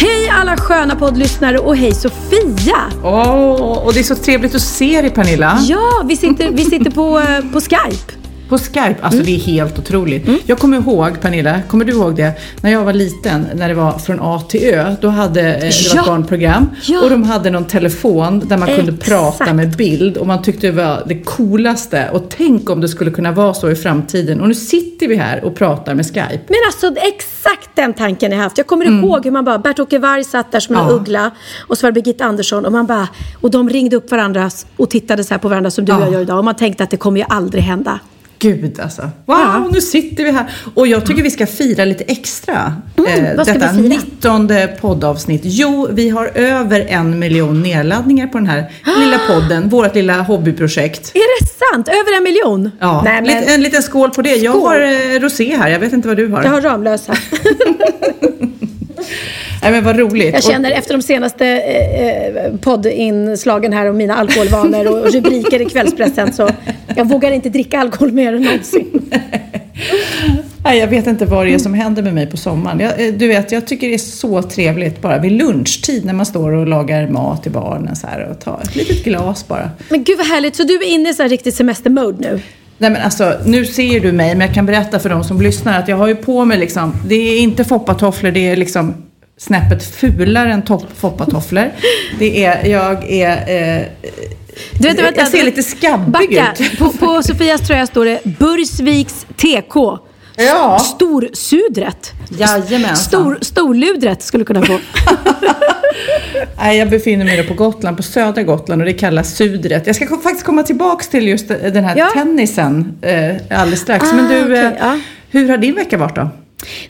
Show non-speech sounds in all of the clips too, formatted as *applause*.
Hej alla sköna poddlyssnare och hej Sofia! Åh, och det är så trevligt att se dig Pernilla. Ja, vi sitter, vi sitter på, eh, på Skype. På Skype, alltså det är helt otroligt. Jag kommer ihåg, Pernilla, kommer du ihåg det? När jag var liten, när det var från A till Ö, då hade eh, det var Ja. ett barnprogram. Ja. Och de hade någon telefon där man kunde Exakt. prata med bild. Och man tyckte det var det coolaste. Och tänk om det skulle kunna vara så i framtiden. Och nu sitter vi här och pratar med Skype. Men alltså exakt den tanken jag haft. Jag kommer ihåg hur man bara, Bert-Åke Varg satt där som en Ja. uggla och så var det Birgitta Andersson och man bara, och de ringde upp varandra och tittade så här på varandra som du och Ja. jag gör idag och man tänkte att det kommer ju aldrig hända. Gud alltså. Wow, nu sitter vi här. Och jag tycker vi ska fira lite extra. Mm, vad ska detta vi fira? 19 poddavsnitt. Jo, vi har över en miljon nedladdningar på den här lilla *gasps* podden. Vårt lilla hobbyprojekt. Är det sant? Över en miljon? Ja, Nej, men en liten skål på det. Jag Skål. har eh, rosé här, jag vet inte vad du har. jag har Ramlösa. *laughs* Nej men vad roligt. Jag känner efter de senaste eh, eh, poddinslagen här om mina alkoholvanor och rubriker i kvällspressen så jag vågar inte dricka alkohol mer än någonsin. *laughs* Nej, jag vet inte vad det är som händer med mig på sommaren. Jag, eh, du vet, jag tycker det är så trevligt bara vid lunchtid när man står och lagar mat till barnen så här och tar ett litet glas bara. Men gud vad härligt, så du är inne i så här riktigt semestermode nu? Nej men alltså, nu ser du mig, men jag kan berätta för de som lyssnar att jag har ju på mig liksom, det är inte foppatofflor, det är liksom snäppet fulare än topp foppatofflor. Det är, jag är, eh, Du vet, vänta, jag ser lite skabbig backa. ut. På, på Sofias tröja står det Burgsviks TK. Ja. Storsudret. Jajamensan. Stor, storludret skulle kunna få. *laughs* Nej, jag befinner mig på Gotland, på södra Gotland och det kallas sudret. Jag ska faktiskt komma tillbaks till just den här Ja. tennisen eh, alldeles strax. Men Ah, du, okej, eh, ja. hur har din vecka varit då?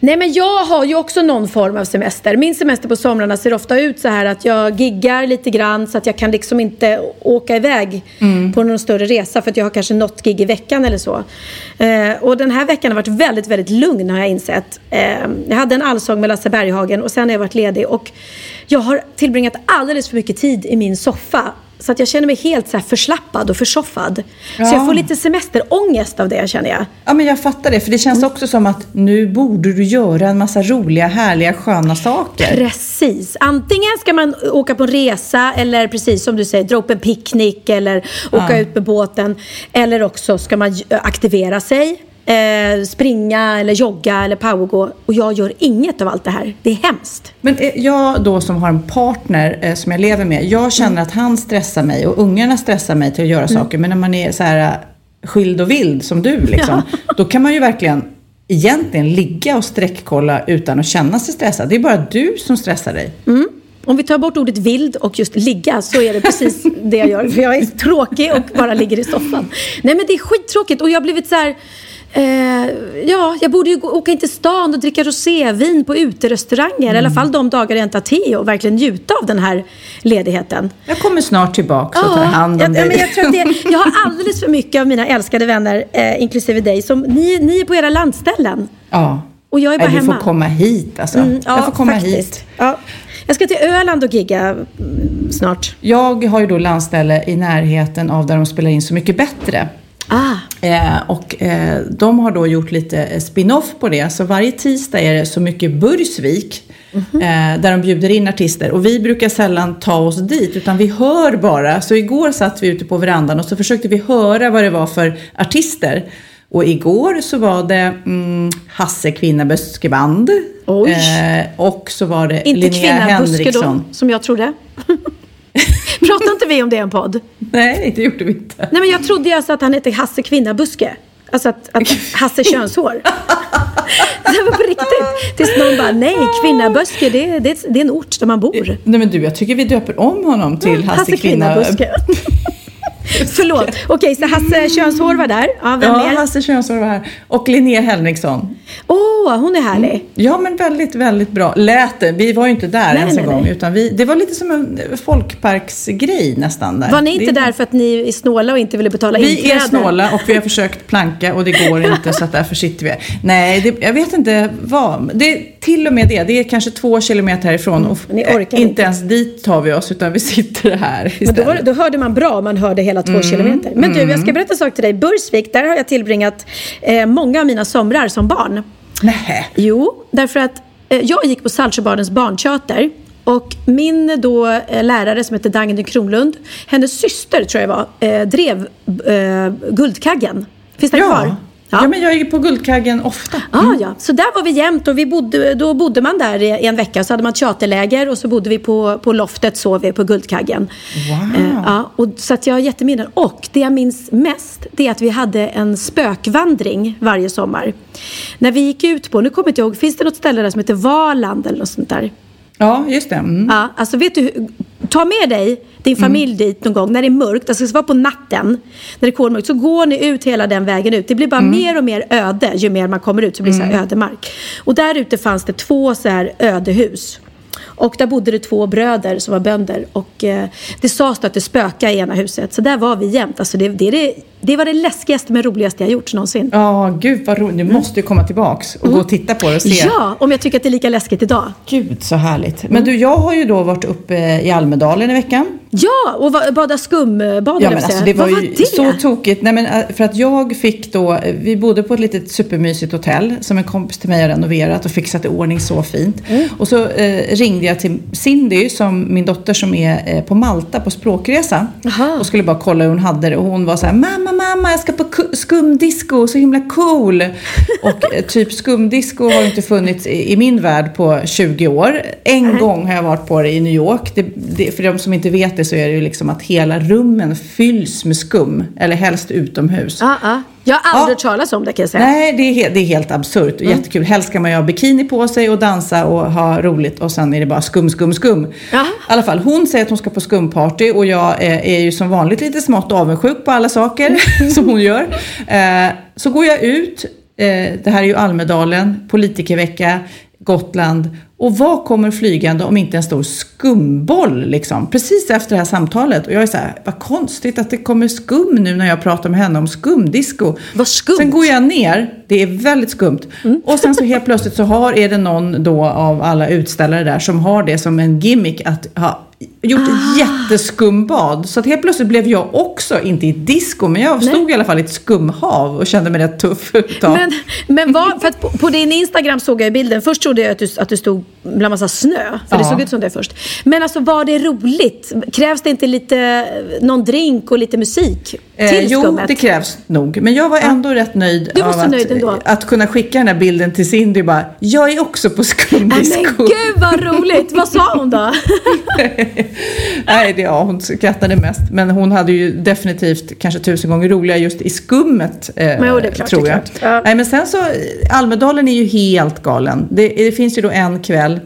Nej men jag har ju också någon form av semester. Min semester på somrarna ser ofta ut så här att jag giggar lite grann så att jag kan liksom inte åka iväg på någon större resa för att jag har kanske något gig i veckan eller så. Eh, och den här veckan har varit väldigt, väldigt lugn har jag insett. Eh, jag hade en allsång med Lasse Berghagen och sen har jag varit ledig och jag har tillbringat alldeles för mycket tid i min soffa. Så att jag känner mig helt så förslappad och försoffad. Så Ja. jag får lite semesterångest av det känner jag. Ja, men jag fattar det. För det känns också som att nu borde du göra en massa roliga, härliga, sköna saker. Precis. Antingen ska man åka på en resa eller precis som du säger, dra upp en picknick eller åka ut med båten. Eller också ska man aktivera sig, eh, springa eller jogga eller powergå. Och jag gör inget av allt det här. Det är hemskt. Men eh, jag då som har en partner eh, som jag lever med, jag känner Mm. att han stressar mig och ungarna stressar mig till att göra saker. Men när man är så här eh, skild och vild som du, liksom, *laughs* då kan man ju verkligen egentligen ligga och sträckkolla utan att känna sig stressad. Det är bara du som stressar dig. Om vi tar bort ordet vild och just ligga så är det precis det jag gör. För jag är tråkig och bara ligger i soffan. Nej men det är skittråkigt och jag har blivit så här. Eh, ja, jag borde ju gå, åka in till stan och dricka rosévin på uterestauranger. I alla fall de dagar jag inte har te och verkligen njuta av den här ledigheten. Jag kommer snart tillbaka och tar hand om jag, dig. men jag, tror att det, jag har alldeles för mycket av mina älskade vänner, eh, inklusive dig, som ni, ni är på era landställen. ja. Och jag är bara Nej, du hemma. får komma hit alltså. Mm, jag får komma faktiskt. hit. Ja. Jag ska till Öland och gigga mm, snart. Jag har ju då landställe i närheten av där de spelar in Så mycket bättre. Ah. Eh, och eh, de har då gjort lite eh, spin-off på det. Så varje tisdag är det Så mycket Burgsvik. eh, där de bjuder in artister. Och vi brukar sällan ta oss dit, utan vi hör bara. Så igår satt vi ute på verandan och så försökte vi höra vad det var för artister. Och igår så var det mm, Hasse Kvinnaböskeband. Oj. Eh, och så var det Inte Linnea kvinnabuske då, Henriksson. som jag trodde. *laughs* *laughs* Pratar inte vi om det i en podd? Nej, det gjorde vi inte. Nej, men jag trodde ju alltså att han hette Hasse Kvinnabuske. Alltså att, att Hasse könshår. *laughs* det var på riktigt. Tills någon bara, nej, Kvinnaböske, det, är- det, det är en ort där man bor. Nej men du, jag tycker vi döper om honom till Hasse, Kvinna... Kvinnabuske. *laughs* *laughs* Förlåt. Okej, så Hasse könshår var där. Ja, vem Ja, mer? Hasse Könshår var här. Och Linnea Henriksson. Åh, hon är härlig. Ja, men väldigt, väldigt bra. Lät det. Vi var ju inte där Nej, ens en nej, gång. nej. Utan vi, det var lite som en folkparksgrej nästan. Där. Var ni inte det, där för att ni är snåla och inte ville betala Vi inträde? är snåla och vi har försökt planka och det går inte så att därför sitter vi här. Nej, det, jag vet inte vad. Det är till och med det. Det är kanske två kilometer härifrån och orkar inte inte. ens dit tar vi oss utan vi sitter här Men istället. då, var, det- då hörde man bra man hörde hela två kilometer. Men du, jag ska berätta en sak till dig. Bursvik, där har jag tillbringat eh, många av mina somrar som barn. Nej. Jo, därför att eh, jag gick på Saltsjöbadens barnteater. Och min då eh, lärare som hette Dagny Kronlund, hennes syster tror jag var, eh, drev eh, Guldkaggen. Finns den Ja. kvar? Ja. men jag är på Guldkaggen ofta. Ah, ja, så där var vi jämt och vi bodde, då bodde man där i en vecka. Så hade man teaterläger och så bodde vi på, på loftet, sov vi på Guldkaggen. Wow. Eh, ja, och, så att jag har jätteminnen. Och det jag minns mest, det är att vi hade en spökvandring varje sommar. När vi gick ut på, nu kommer jag inte ihåg, finns det något ställe där som heter Valand eller något sånt där? Ja, just det. Mm. Ja, alltså vet du, ta med dig din familj dit någon gång när det är mörkt, alltså det ska vara på natten, när det är kolmörkt, så går ni ut hela den vägen ut. Det blir bara mer och mer öde ju mer man kommer ut, så blir det så här ödemark. Och där ute fanns det två så här ödehus. Och där bodde det två bröder som var bönder. Och eh, det sades att det spökade i ena huset. Så där var vi jämt. Alltså det, det, är det, det var det läskigaste men roligaste jag gjort någonsin. Ja, gud vad roligt. Du måste ju komma tillbaks och gå och titta på det och se. Mm. Ja, om jag tycker att det är lika läskigt idag. Gud så härligt. Men du, jag har ju då varit uppe i Almedalen i veckan. Ja, och bada skumbad Ja, höll men alltså, det var Vad ju var det? så tokigt. Nej, men, äh, för att jag fick då, eh, vi bodde på ett litet supermysigt hotell som en kompis till mig har renoverat och fixat i ordning så fint. Mm. Och så eh, ringde jag till Cindy, som min dotter som är eh, på Malta på språkresa. Aha. Och skulle bara kolla hur hon hade det. Och hon var så här, mamma, mamma, jag ska på ku- skumdisco, så himla cool. *laughs* och eh, typ skumdisco har inte funnits i, i min värld på 20 år. En gång har jag varit på det i New York. Det, det, för de som inte vet det så är det ju liksom att hela rummen fylls med skum. Eller helst utomhus. Ja, ja. Jag har aldrig Ja. hört talas om det kan jag säga. Nej, det är, he- det är helt absurt och jättekul. Helst ska man ju ha bikini på sig och dansa och ha roligt och sen är det bara skum, skum, skum. Jaha. I alla fall, hon säger att hon ska på skumparty och jag eh, är ju som vanligt lite smått avundsjuk på alla saker *laughs* som hon gör. Eh, så går jag ut, eh, det här är ju Almedalen, politikervecka, Gotland. Och vad kommer flygande om inte en stor skumboll liksom? Precis efter det här samtalet. Och jag är så här, vad konstigt att det kommer skum nu när jag pratar med henne om skumdisco. Vad skumt. Sen går jag ner, det är väldigt skumt. Och sen så helt plötsligt så har, är det någon då av alla utställare där som har det som en gimmick att ha gjort ett jätteskumbad. Så att helt plötsligt blev jag också, inte i disco, men jag stod i alla fall i ett skumhav och kände mig rätt tuff *laughs* ett tag. Men, men vad, för att på, på din Instagram såg jag bilden, först trodde jag att du, att du stod bland massa snö. För det Ja. såg ut som det först. Men alltså var det roligt? Krävs det inte lite, någon drink och lite musik till Eh, jo, skummet? det krävs nog. Men jag var ändå rätt nöjd Du var så att, nöjd ändå. att kunna skicka den här bilden till Cindy och bara, jag är också på Nej, skumdisco. men gud vad roligt! vad sa hon då? *laughs* *laughs* Nej, det, ja, hon skrattade mest. Men hon hade ju definitivt kanske tusen gånger roligare just i skummet. Eh, Men jo, det är klart, tror det är jag. klart. Ja. Nej, men sen så, Almedalen är ju helt galen. Det, det finns ju då en kväll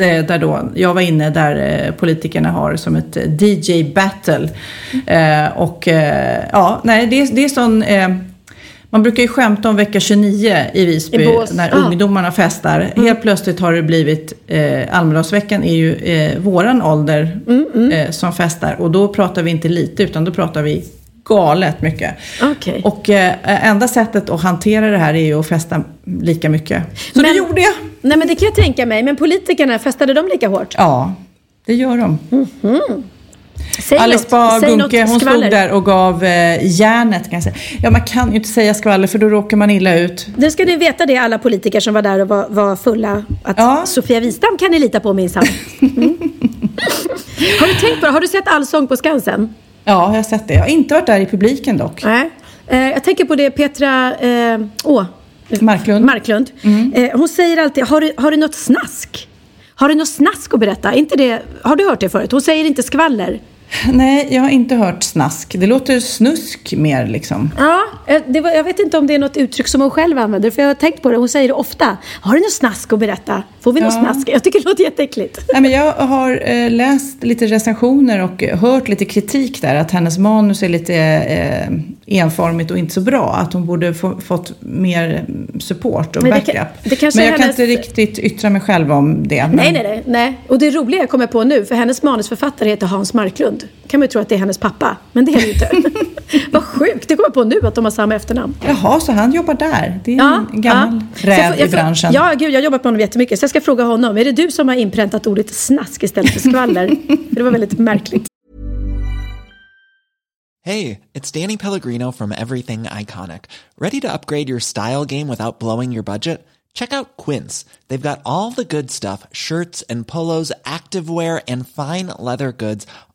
eh, där då, jag var inne där eh, politikerna har som ett eh, DJ battle. Eh, och ja, nej, det, det är sån... Man brukar ju skämta om vecka 29 i Visby I när. Mm. ungdomarna festar. Helt plötsligt har det blivit, eh, Almedalsveckan är ju eh, våran ålder Mm, Eh, som festar. Och då pratar vi inte lite utan då pratar vi galet mycket. Okej. Och eh, enda sättet att hantera det här är ju att festa lika mycket. Så det Men- gjorde jag. Nej men det kan jag tänka mig. Men politikerna, festade de lika hårt? Ja, det gör de. Säg Alice. Bah Gunke, hon skvaller. stod där och gav eh, järnet kan jag säga. Ja, man kan ju inte säga skvaller för då råkar man illa ut. Nu ska ni veta det, alla politiker som var där och var, var fulla. Att Ja. Sofia Wistam kan ni lita på minsann. Mm. *laughs* har du tänkt på det? Har du sett Allsång på Skansen? Ja, jag har sett det. Jag har inte varit där i publiken dock. Nej. Eh, jag tänker på det Petra... Eh, åh. Marklund. Marklund. Eh, hon säger alltid, har du, har du något snask? Har du något snask att berätta? Inte det, har du hört det förut? Hon säger inte skvaller. Nej, jag har inte hört snask. Det låter snusk mer liksom. Ja, eh, det var, jag vet inte om det är något uttryck som hon själv använder. För jag har tänkt på det, hon säger det ofta. Har du något snask att berätta? Får vi något Ja. snask? Jag tycker det låter jätteäckligt. Nej, men jag har eh, läst lite recensioner och eh, hört lite kritik där. Att hennes manus är lite eh, enformigt och inte så bra. Att hon borde få, fått mer mm, support och Men det backup. kan- det kanske men jag kan hennes- inte riktigt yttra mig själv om det. Men... Nej, nej, nej, nej. Och det roliga jag kommer på nu, för hennes manusförfattare heter Hans Marklund. Kan man ju tro att det är hennes pappa, men det är det ju inte. *laughs* Vad sjukt, det kommer jag på nu att de har samma efternamn. Jaha, så han jobbar där. Det är en gammal jag räv får- jag i får- branschen. Ja, gud, jag har jobbat med honom jättemycket. Så jag ska fråga honom, är det du som har inpräntat ordet snask istället för skvaller? *laughs* för det var väldigt märkligt. Hey, it's Danny Pellegrino from Everything Iconic. Ready to upgrade your style game without blowing your budget? Check out Quince. They've got all the good stuff shirts and polos, activewear, and fine leather goods,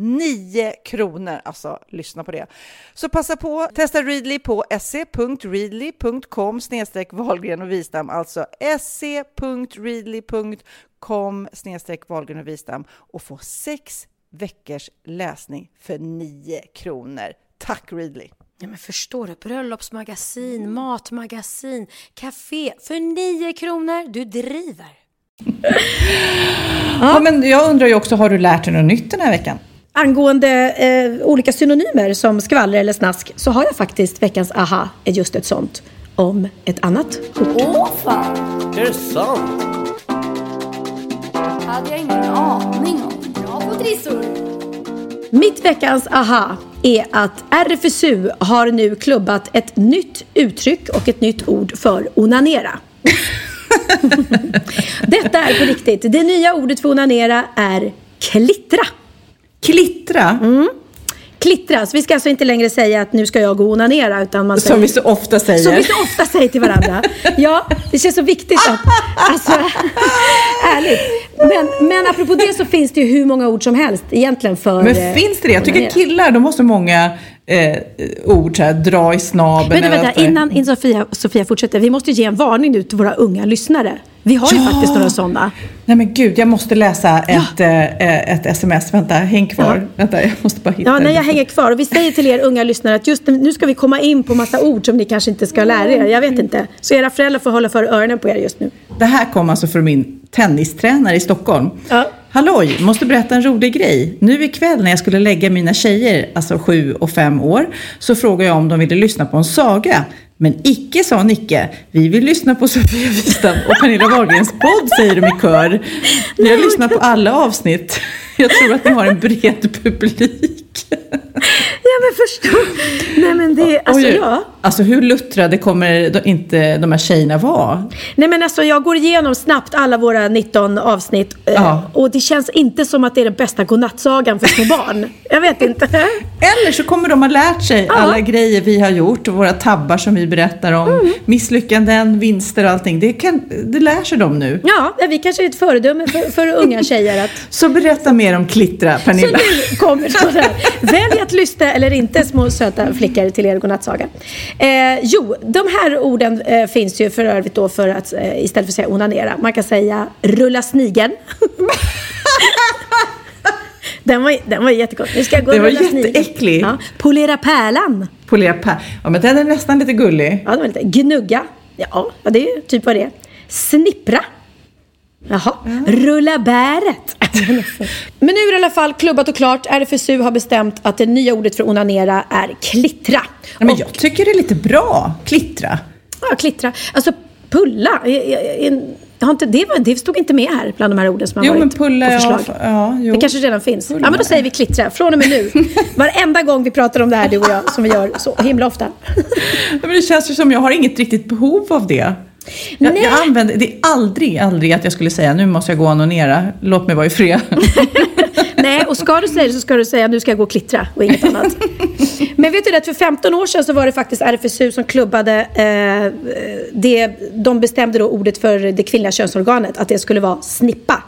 9 kronor. Alltså, lyssna på det. Så passa på, testa Readly på se.readly.com snedstreck Wahlgren och Wistam, alltså se.readly.com snedstreck Wahlgren och Wistam och få sex veckors läsning för 9 kronor. Tack Readly! Ja, men förstår du? Bröllopsmagasin, matmagasin, café för 9 kronor. Du driver. Ja. men jag undrar ju också, har du lärt dig något nytt den här veckan? Angående eh, olika synonymer som skvaller eller snask så har jag faktiskt veckans aha är just ett sånt om ett annat ord. Åh fan! Är det sant? hade jag ingen aning om. Bra på trissor! Mitt veckans aha är att RFSU har nu klubbat ett nytt uttryck och ett nytt ord för onanera. *laughs* Detta är på riktigt. Det nya ordet för onanera är klittra. Klittra, Klittra. Så vi ska alltså inte längre säga att nu ska jag gå och onanera. Utan man säger, som vi så ofta säger. som vi så ofta säger till varandra. Ja, det känns så viktigt att... Alltså, *laughs* ärligt. Men, men apropå det så finns det ju hur många ord som helst egentligen för... Men finns det det? Jag tycker killar, de har så många eh, ord, så här, dra i snabeln. Vänta, vänta, innan, innan Sofia, Sofia fortsätter. Vi måste ge en varning nu till våra unga lyssnare. Vi har ju Ja. faktiskt några sådana. Nej men gud, jag måste läsa ett, eh, ett sms. Vänta, häng kvar. Vänta, jag måste bara hitta Ja, nej, jag hänger kvar. Och vi säger till er unga lyssnare att just nu nu ska vi komma in på massa ord som ni kanske inte ska lära er. Jag vet inte. Så era föräldrar får hålla för öronen på er just nu. Det här kom alltså från min tennistränare i Stockholm. Ja. Halloj, måste berätta en rolig grej. Nu ikväll när jag skulle lägga mina tjejer, alltså sju och fem år, så frågade jag om de ville lyssna på en saga. Men icke, sa Nicke. Vi vill lyssna på Sofia Wistam och Pernilla Wahlgrens podd, säger de i kör. Ni har lyssnat på alla avsnitt. Jag tror att ni har en bred publik. *laughs* Ja, men förstå. Nej, men det... Alltså, Oj, ja. alltså hur luttrade kommer de, inte de här tjejerna vara? Nej, men alltså, jag går igenom snabbt alla våra 19 avsnitt. eh, Ja. Och det känns inte som att det är den bästa godnattsagan för små barn. *laughs* Jag vet inte. Eller så kommer de ha lärt sig alla grejer vi har gjort och våra tabbar som vi berättar om. Mm. Misslyckanden, vinster och allting. Det, kan, det lär sig de nu. Ja, vi kanske är ett föredöme för, för unga tjejer. Att, Så berätta mer om Klittra, så Pernilla. nu kommer sådär. Välj att lyssna eller inte, små söta flickor till er godnattsaga. Eh, jo, de här orden eh, finns ju för övrigt då för att eh, istället för att säga onanera. Man kan säga rulla snigeln. *laughs* Den var, den var jättegod. Nu ska jag gå Det var jätteäcklig. Ja. Polera pärlan. Polera pa- Ja, men den är nästan lite gullig. Ja, det var lite. Gnugga. Ja, ja, det är ju typ vad det är. Snippra. Jaha. Rulla bäret. *laughs* Men nu är det i alla fall klubbat och klart. RFSU har bestämt att det nya ordet för onanera är klittra. Ja, men Och- jag tycker det är lite bra. Klittra. Ja, klittra. Alltså pulla. Jag, jag, jag, jag har inte, det, var, det stod inte med här bland de här orden som har Jo, varit men pulla, på ja, förslag. f- ja, jo. Det kanske redan finns. Pulla. Ja, men då säger vi klittra. Från och med nu. *laughs* Varenda gång vi pratar om det här, du och jag, som vi gör så himla ofta. Ja, men det känns ju som jag har inget riktigt behov av det. Jag, Nej. jag använder, det är aldrig, aldrig att jag skulle säga nu måste jag gå och onanera. Låt mig vara i fred. *laughs* Nej, och ska du säga det så ska du säga nu ska jag gå och klittra och inget annat. Men vet du att för 15 år sedan så var det faktiskt RFSU som klubbade eh, det, de bestämde då ordet för det kvinnliga könsorganet, att det skulle vara snippa.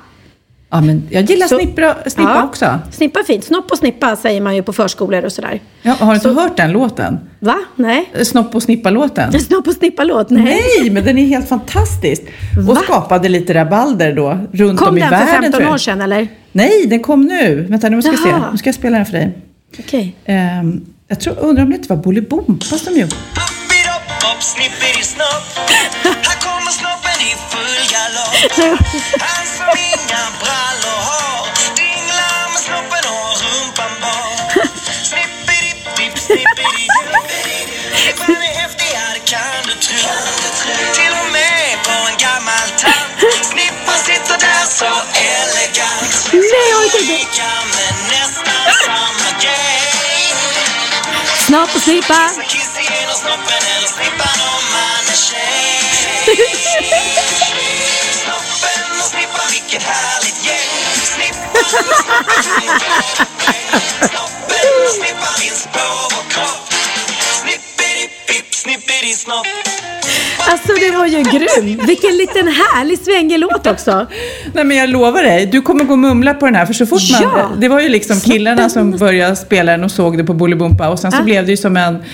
Ja, men jag gillar Så- snippa, snippa Ja, också. Snippa är fint. Snopp och snippa säger man ju på förskolor och sådär. Ja, har du inte hört den låten? Va? Nej? Snopp och snippa-låten? *laughs* Snopp och snippa-låt? Nej. Nej, men den är helt fantastisk. Och Va? skapade lite rabalder då, runt Kom om i den för världen. 15 tror jag. år sedan eller? Nej, den kom nu. Vänta, nu ska jag se. Nu ska jag spela den för dig. Okej. Ehm, jag tror, undrar om det inte var Bolibompa som gjorde snopp. Här kommer snoppen i full galopp. Han som inga brallor har. Dinglar med snoppen och rumpan bar. Snippedipp-dipp, snippedipp. Snippan är häftigare kan du tro. Till och med på en gammal tant. Snippan sitter där så elegant. Nej, jag orkar inte. Men nästan samma grej. Snopp och snippa. Så kiss igenom snoppen eller snippan om man är tjej. Snoppen och Snippan, vilket härligt gäng. Snippan och Snippan, Snoppen och Snippan finns på vår kropp. Snippidi-pipp, snippidi-snopp. Alltså det var ju grym. Vilken liten härlig svängig låt också. Nej men jag lovar dig, du kommer gå och mumla på den här för så fort man... Ja. Det var ju liksom killarna som började spela den och såg det på Bolibompa och sen så Ah. blev det ju som en...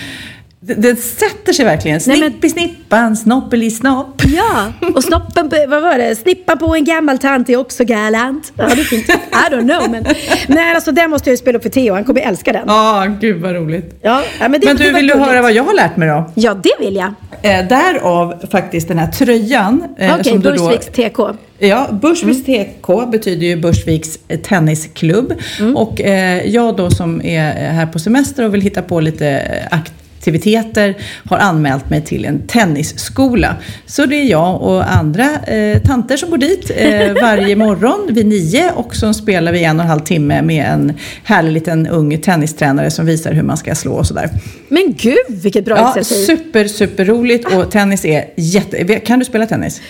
Det, det sätter sig verkligen. Nej, men- Snippi snippan, snoppeli snopp. Ja, och snoppen, vad var det? Snippa på en gammal tant är också galant. Ja, det är fint. I don't know, men... Nej, alltså den måste jag ju spela upp för Theo. Han kommer älska den. Ja, gud vad roligt. Ja, men det, Men du, vill du höra vad jag har lärt mig då? Ja, det vill jag. Eh, därav faktiskt den här tröjan. eh, Okej, då- Bursviks TK. Ja, Bursviks TK betyder ju Bursviks eh, tennisklubb. Och eh, jag då som är här på semester och vill hitta på lite eh, aktiviteter har anmält mig till en tennisskola. Så det är jag och andra eh, tanter som går dit eh, *laughs* varje morgon vid nio och så spelar vi en och en halv timme med en härlig liten ung tennistränare som visar hur man ska slå och sådär. Men gud, vilket bra Ja, initiativ. super, super roligt och tennis är jätte... Kan du spela tennis?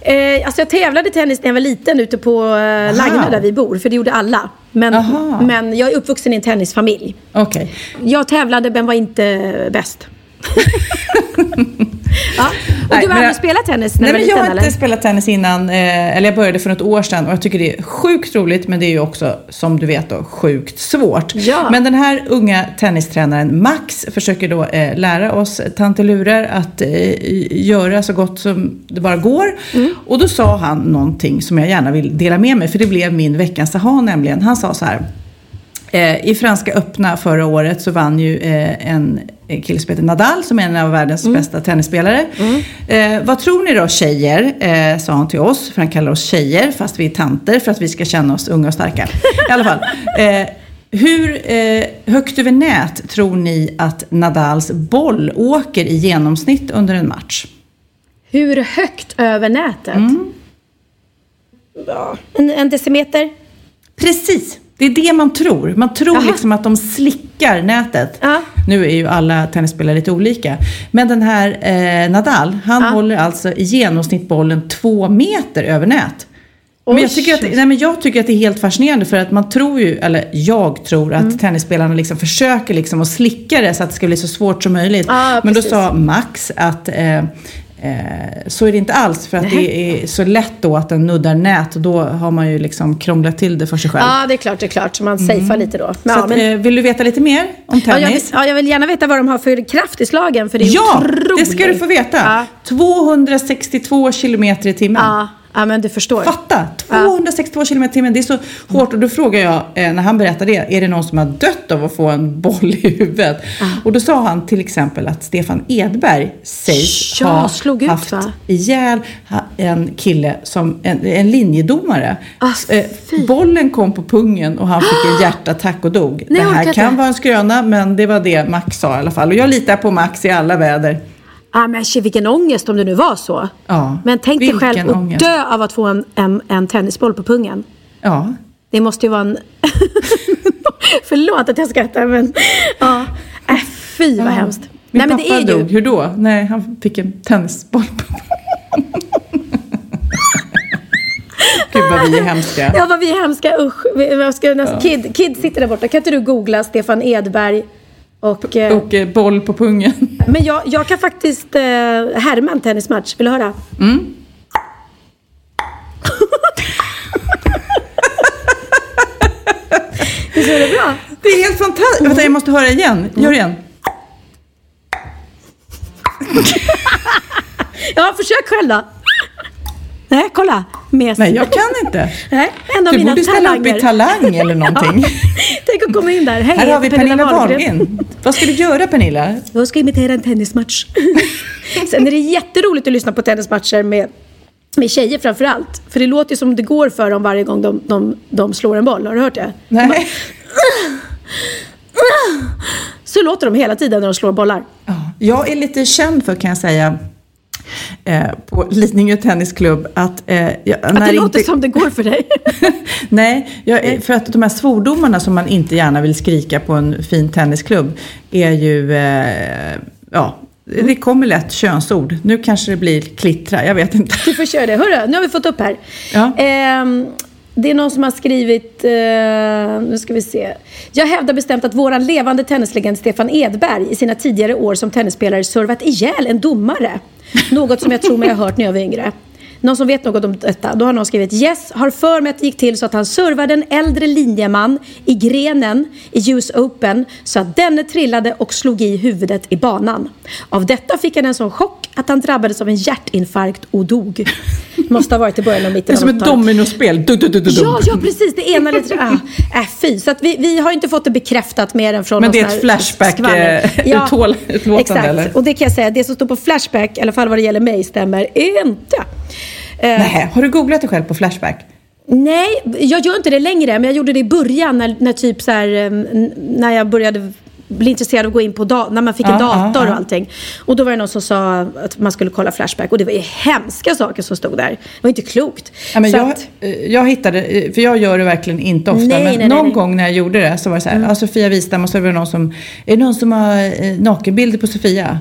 Eh, alltså jag tävlade tennis när jag var liten ute på eh, Lagna där vi bor, för det gjorde alla. Men, Aha. men jag är uppvuxen i en tennisfamilj. Okej. Jag tävlade men var inte bäst. Ja. Och Nej, du har aldrig spelat tennis när Nej, du var men jag liten har eller? inte spelat tennis innan, eh, eller jag började för något år sedan och jag tycker det är sjukt roligt men det är ju också, som du vet då, sjukt svårt. Ja. Men den här unga tennistränaren Max försöker då eh, lära oss tantelurer att eh, göra så gott som det bara går. Mm. Och då sa han någonting som jag gärna vill dela med mig för det blev min veckans aha nämligen. Han sa så här. Eh, I Franska öppna förra året så vann ju eh, en kille som heter Nadal som är en av världens bästa tennisspelare. Eh, vad tror ni då tjejer, eh, sa han till oss, för han kallar oss tjejer fast vi är tanter för att vi ska känna oss unga och starka. I alla fall. Eh, hur eh, högt över nät tror ni att Nadals boll åker i genomsnitt under en match? Hur högt över nätet? Mm. En, en decimeter? Precis, det är det man tror. Man tror Aha. liksom att de slickar nätet. Ja. Nu är ju alla tennisspelare lite olika. Men den här eh, Nadal, han Ja. håller alltså i genomsnitt bollen två meter över nät. Men jag, tycker att, nej, men jag tycker att det är helt fascinerande för att man tror ju, eller jag tror att Mm. tennisspelarna liksom försöker liksom att slicka det så att det ska bli så svårt som möjligt. Ja, men då precis. sa Max att Eh, så är det inte alls för att det är så lätt då att den nuddar nät och då har man ju liksom krånglat till det för sig själv. Ja, det är klart, det är klart. Så man safear lite då. Men, så att, men, eh, vill du veta lite mer om ja, jag, vill, tennis? ja, jag vill gärna veta vad de har för kraft i slagen. För det är Ja, otroligt. det ska du få veta. Ja. 262 kilometer i timmen. Ja, ja, men du förstår. Fatta! 262 kilometer i timmen. Det är så hårt. Och då frågar jag, eh, när han berättar det, är det någon som har dött av att få en boll i huvudet? Och då sa han till exempel att Stefan Edberg sägs Ja, ha slog ut, haft va? ihjäl en kille, som, en, en linjedomare. Ah, Eh, bollen kom på pungen och han fick en hjärtattack och dog. Nej, det här kan inte. vara en skröna, men det var det Max sa i alla fall. Och jag litar på Max i alla väder. Ja, men shit, vilken ångest om det nu var så. Ja, Men tänk dig själv att dö av att få en, en, en tennisboll på pungen. Ja. Det måste ju vara en... *laughs* Förlåt att jag skrattar, men... Ja. Äh, fy vad hemskt. Min Nej, men pappa det är dog. ju... Hur då? Nej, han fick en tennisboll på *laughs* Gud vad vi är hemska. Ja, vad vi är hemska. Usch. Vi- Jag ska, nästan, Kid, Kid sitter där borta. Kan inte du googla Stefan Edberg? Och, eh, Och eh, boll på pungen. *laughs* Men jag, jag kan faktiskt eh, härma en tennismatch. Vill du höra? Mm. *laughs* Visst är det bra? Det är helt fantastiskt. Vänta, jag måste höra igen. Gör igen. *laughs* Ja, försök själv då. Nej, kolla. Mes. Nej, jag kan inte. *laughs* Nej, en av Du mina borde ställa upp i Talang eller *laughs* någonting. Tänk att komma in där. Hej, Här har vi Pernilla Wahlgren. Vad ska du göra Pernilla? Jag ska imitera en tennismatch. *laughs* Sen är det jätteroligt att lyssna på tennismatcher med, med tjejer framför allt. För det låter ju som det går för dem varje gång de, de, de slår en boll. Har du hört det? Nej. Så låter de hela tiden när de slår bollar. Ja, Jag är lite känd för, kan jag säga, eh, på Lidingö Tennisklubb att... Eh, jag, Att det låter som det går för dig. *laughs* Nej, jag, för att de här svordomarna som man inte gärna vill skrika på en fin tennisklubb är ju, eh, ja, det kommer lätt könsord. Nu kanske det blir klittra, jag vet inte. Du får köra det. Hörru, nu har vi fått upp här. Ja. Ehm, det är någon som har skrivit, eh, nu ska vi se. Jag hävdar bestämt att våran levande tennislegend Stefan Edberg i sina tidigare år som tennisspelare servat ihjäl en domare. Något som jag tror mig ha hört när jag var yngre. Någon som vet något om detta? Då har någon skrivit Yes, har för mig att det gick till så att han servade en äldre linjeman i grenen i US Open så att denne trillade och slog i huvudet i banan. Av detta fick han en sån chock att han drabbades av en hjärtinfarkt och dog. Måste ha varit i början av Det mitten är som av ett 80-talet. dominospel. Du, du, du, Ja, ja precis. Det ena eller ah, äh, fy. Så att vi, vi har inte fått det bekräftat mer än från Men det är ett här Flashback, skvaller. *laughs* eh, utlåtande, exakt. eller? Och det kan jag säga, det som står på Flashback, i alla fall vad det gäller mig, stämmer inte. Eh, Nej, har du googlat dig själv på Flashback? Nej, jag gör inte det längre, men jag gjorde det i början när, när typ så här, eh, när jag började bli intresserad av att gå in på när man fick en Ja, dator ja, ja. och allting. Och då var det någon som sa att man skulle kolla Flashback och det var ju hemska saker som stod där. Det var inte klokt. Ja, men Så jag, att- eh, jag hittade, eh, för jag gör det verkligen inte ofta, Nej, men nej, någon nej. gång när jag gjorde det så var det så här, ja, Sofia Wistam och så var det någon som, är det någon som har eh, nakenbilder på Sofia?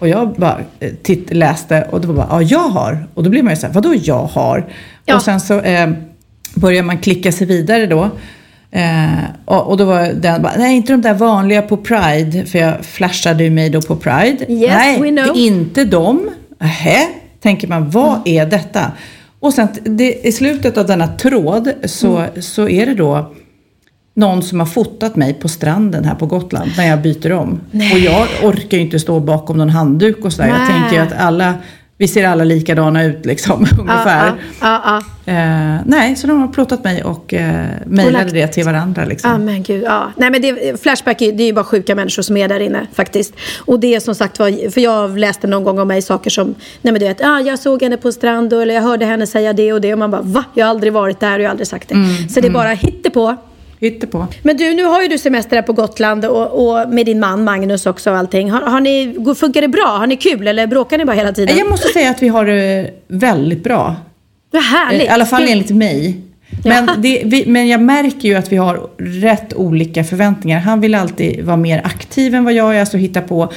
Och jag bara eh, titt, läste och det var bara, ja jag har. Och då blir man ju så här, vadå jag har? Ja. Och sen så eh, börjar man klicka sig vidare då. Eh, och, och då var den bara, nej inte de där vanliga på Pride, för jag flashade ju mig då på Pride. Yes, nej, we know. inte dem. Nähä, tänker man, vad Mm. är detta? Och sen det, i slutet av denna tråd så, Mm. så är det då någon som har fotat mig på stranden här på Gotland när jag byter om. Och jag orkar ju inte stå bakom någon handduk och sådär. Jag Nej. tänker ju att alla, vi ser alla likadana ut liksom, *laughs* ungefär. Ja, ja, ja. Eh, nej, så de har plåtat mig och eh, mejlade det till varandra. Liksom. Ja men gud, ja. Nej men det, Flashback det är ju bara sjuka människor som är där inne faktiskt. Och det är som sagt var, för jag läste någon gång om mig saker som, nej men du vet, ah, jag såg henne på strand och, eller jag hörde henne säga det och det och man bara va? Jag har aldrig varit där och jag har aldrig sagt det. Mm, Så det är bara hittepå. Hittepå. Men du, nu har ju du semester här på Gotland och, och med din man Magnus också och allting. Har, har ni, funkar det bra? Har ni kul eller bråkar ni bara hela tiden? Jag måste säga att vi har det väldigt bra. Vad härligt. I alla fall enligt mig. Men, det, vi, men jag märker ju att vi har rätt olika förväntningar. Han vill alltid vara mer aktiv än vad jag är, alltså hitta på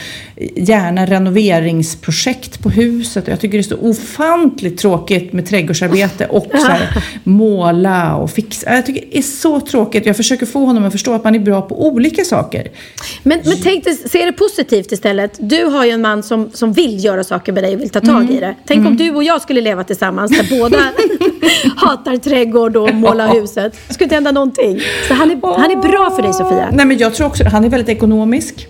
gärna renoveringsprojekt på huset. Jag tycker det är så ofantligt tråkigt med trädgårdsarbete och så här, måla och fixa. Jag tycker det är så tråkigt. Jag försöker få honom att förstå att man är bra på olika saker. Men, men tänk dig, se det positivt istället. Du har ju en man som, som vill göra saker med dig och vill ta tag i det. Tänk om du och jag skulle leva tillsammans där båda *laughs* hatar trädgård och måla *laughs* huset. Det skulle inte hända någonting. Så han är, han är bra för dig Sofia. Nej, men jag tror också han är väldigt ekonomisk.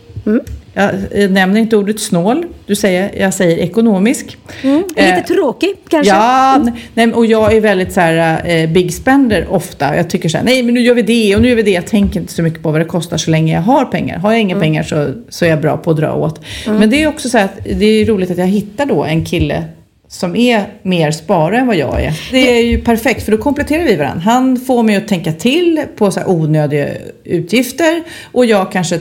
Jag, jag nämner inte ordet snål. Du säger, jag säger ekonomisk. Lite Eh, tråkig kanske. Ja, nej, men- och jag är väldigt så här, eh, big spender ofta. Jag tycker så här, nej men nu gör vi det och nu gör vi det. Jag tänker inte så mycket på vad det kostar så länge jag har pengar. Har jag inga pengar så, så är jag bra på att dra åt. Men det är också så här att det är roligt att jag hittar då en kille som är mer spara än vad jag är. Det är ju perfekt för då kompletterar vi varandra. Han får mig att tänka till på så här onödiga utgifter och jag kanske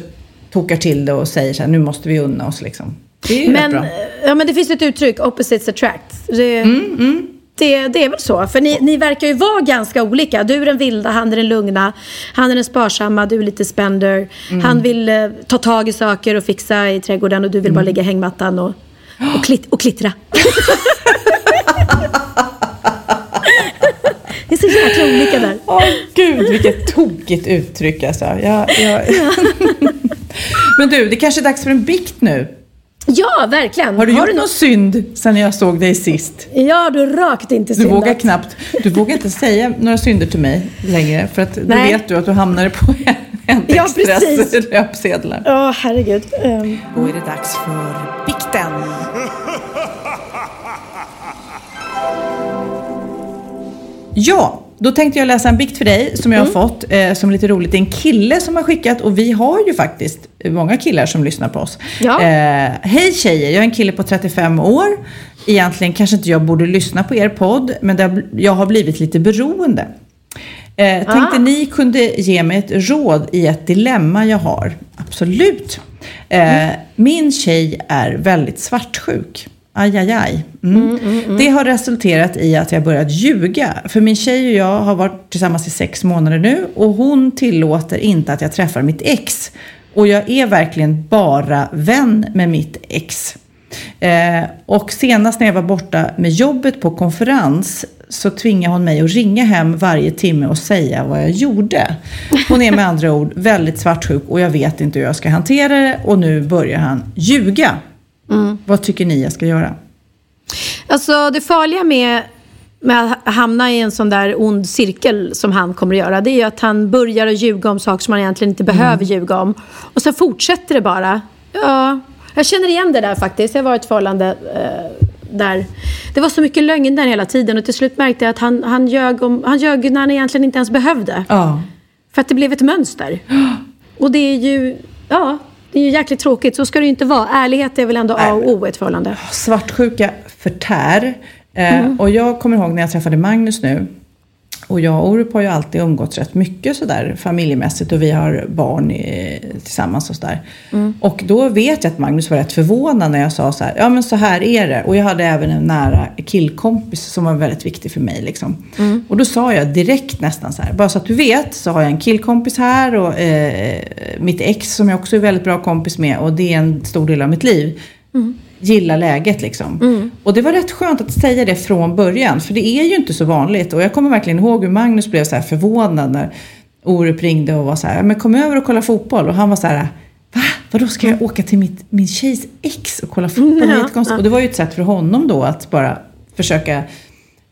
tokar till det och säger så här, nu måste vi unna oss liksom. Det är ju rätt Men, bra. ja, men det finns ett uttryck, opposites attract. Det, Mm, Det, det är väl så. För ni, ni verkar ju vara ganska olika. Du är den vilda, han är den lugna. Han är den sparsamma, du är lite spender. Mm. Han vill eh, ta tag i saker och fixa i trädgården och du vill Mm. bara ligga i hängmattan och, och, klitt, och klittra. *laughs* det är så jäkla olika där. Åh gud, vilket tokigt uttryck alltså. Jag, jag... *laughs* Men du, det kanske är dags för en bikt nu. Ja, verkligen. Har du gjort nå- någon synd sen jag såg dig sist? Ja, du har rakt inte Du syndat. vågar knappt, du vågar inte säga några synder till mig längre. För att då vet du att du hamnade på *laughs* en, Ja, extra precis. löpsedlar. Ja, herregud. Ehm, Då är det dags för bikten. Ja, då tänkte jag läsa en bikt för dig som jag har fått eh, som är lite roligt. Det är en kille som har skickat och vi har ju faktiskt många killar som lyssnar på oss. Ja. Eh, Hej tjejer, jag är en kille på 35 år. Egentligen kanske inte jag borde lyssna på er podd, men har, jag har blivit lite beroende. Eh, tänkte ni kunde ge mig ett råd i ett dilemma jag har. Absolut. Eh, Min tjej är väldigt svartsjuk. Aj, aj, aj. Mm. Det har resulterat i att jag börjat ljuga. För min tjej och jag har varit tillsammans i sex månader nu och hon tillåter inte att jag träffar mitt ex. Och jag är verkligen bara vän med mitt ex. Eh, och senast när jag var borta med jobbet på konferens så tvingade hon mig att ringa hem varje timme och säga vad jag gjorde. Hon är med andra ord väldigt svartsjuk och jag vet inte hur jag ska hantera det och nu börjar han ljuga. Vad tycker ni jag ska göra? Alltså det farliga med, med att hamna i en sån där ond cirkel som han kommer att göra, det är ju att han börjar att ljuga om saker som han egentligen inte behöver ljuga om. Och sen fortsätter det bara. Ja, jag känner igen det där faktiskt. Jag har varit i ett förhållande eh, där det var så mycket lögn där hela tiden och till slut märkte jag att han, han, ljög om, han ljög när han egentligen inte ens behövde. Ja. För att det blev ett mönster. *gasps* Och det är ju, ja, det är ju jäkligt tråkigt. Så ska det ju inte vara. Ärlighet är väl ändå A och O i ett förhållande. Svartsjuka förtär. Eh, Och jag kommer ihåg när jag träffade Magnus nu. Och jag och Orup har ju alltid umgåtts rätt mycket sådär familjemässigt och vi har barn i, tillsammans och sådär. Och då vet jag att Magnus var rätt förvånad när jag sa så här, ja men så här är det. Och jag hade även en nära killkompis som var väldigt viktig för mig liksom. Och då sa jag direkt nästan så här, bara så att du vet så har jag en killkompis här och eh, mitt ex som jag också är väldigt bra kompis med och det är en stor del av mitt liv gilla läget liksom. Och det var rätt skönt att säga det från början, för det är ju inte så vanligt. Och jag kommer verkligen ihåg hur Magnus blev så förvånad när Orup ringde och var så här, men kom över och kolla fotboll. Och han var så här, va? Vadå ska jag åka till mitt, min tjejs ex och kolla fotboll? Är jättekonstigt. Och det var ju ett sätt för honom då att bara försöka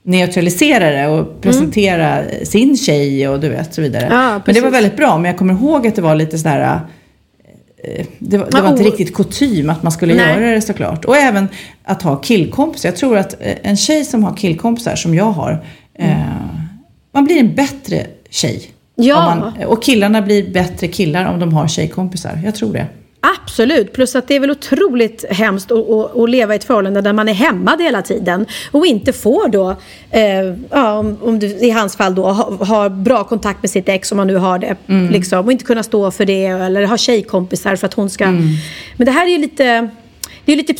neutralisera det och presentera sin tjej och du vet så vidare. Ja, men det var väldigt bra. Men jag kommer ihåg att det var lite sådär det var, det var inte riktigt kutym att man skulle Nej. göra det såklart. Och även att ha killkompisar. Jag tror att eh, en tjej som har killkompisar som jag har. Eh, man blir en bättre tjej. Ja. Man, och killarna blir bättre killar om de har tjejkompisar. Jag tror det. Absolut, plus att det är väl otroligt hemskt att, att, att leva i ett förhållande där man är hämmad hela tiden och inte får då, eh, ja, om, om du, i hans fall då, ha, ha bra kontakt med sitt ex om man nu har det. Liksom, och inte kunna stå för det eller ha tjejkompisar för att hon ska... Men det här är ju lite, det är lite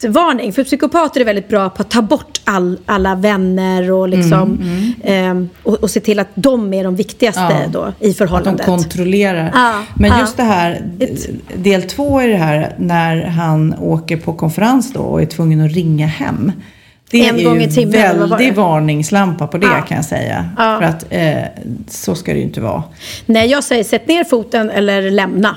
psykopatvarning. För psykopater är väldigt bra på att ta bort all, alla vänner och, liksom, ehm, och, och se till att de är de viktigaste Ja. då, i Att de förhållandet. kontrollerar. Ja, Men ja. just det här, del två är det här när han åker på konferens då och är tvungen att ringa hem. Det En är gång ju i timmen, det? varningslampa på det Ja. kan jag säga. Ja. För att eh, så ska det ju inte vara. Nej, jag säger sätt ner foten eller lämna.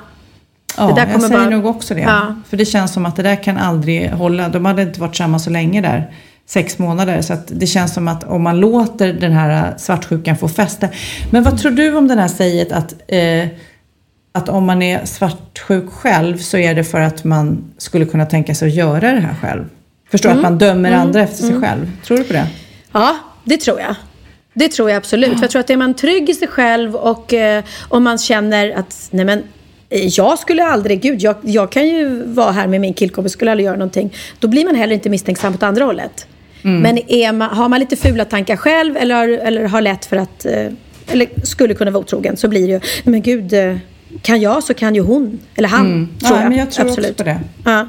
Ja, Det där jag kommer säger bara- nog också det. Ja. För det känns som att det där kan aldrig hålla. De hade inte varit samma så länge där. Sex månader. Så att det känns som att om man låter den här svartsjukan få fäste. Men vad tror du om den här säget att, eh, att om man är svartsjuk själv så är det för att man skulle kunna tänka sig att göra det här själv? Förstår Mm. att man dömer andra efter sig själv. Tror du på det? Ja, det tror jag. Det tror jag absolut. För jag tror att är man trygg i sig själv och eh, om man känner att nej men jag skulle aldrig, gud jag, jag kan ju vara här med min killkompis, skulle aldrig göra någonting. Då blir man heller inte misstänksam på andra hållet. Men är man, har man lite fula tankar själv eller, har- eller har lätt för att, eh, eller skulle kunna vara otrogen så blir det ju, men gud, eh, kan jag så kan ju hon. Eller han, tror Mm. Ja, jag. men jag tror också absolut. på det. Ja.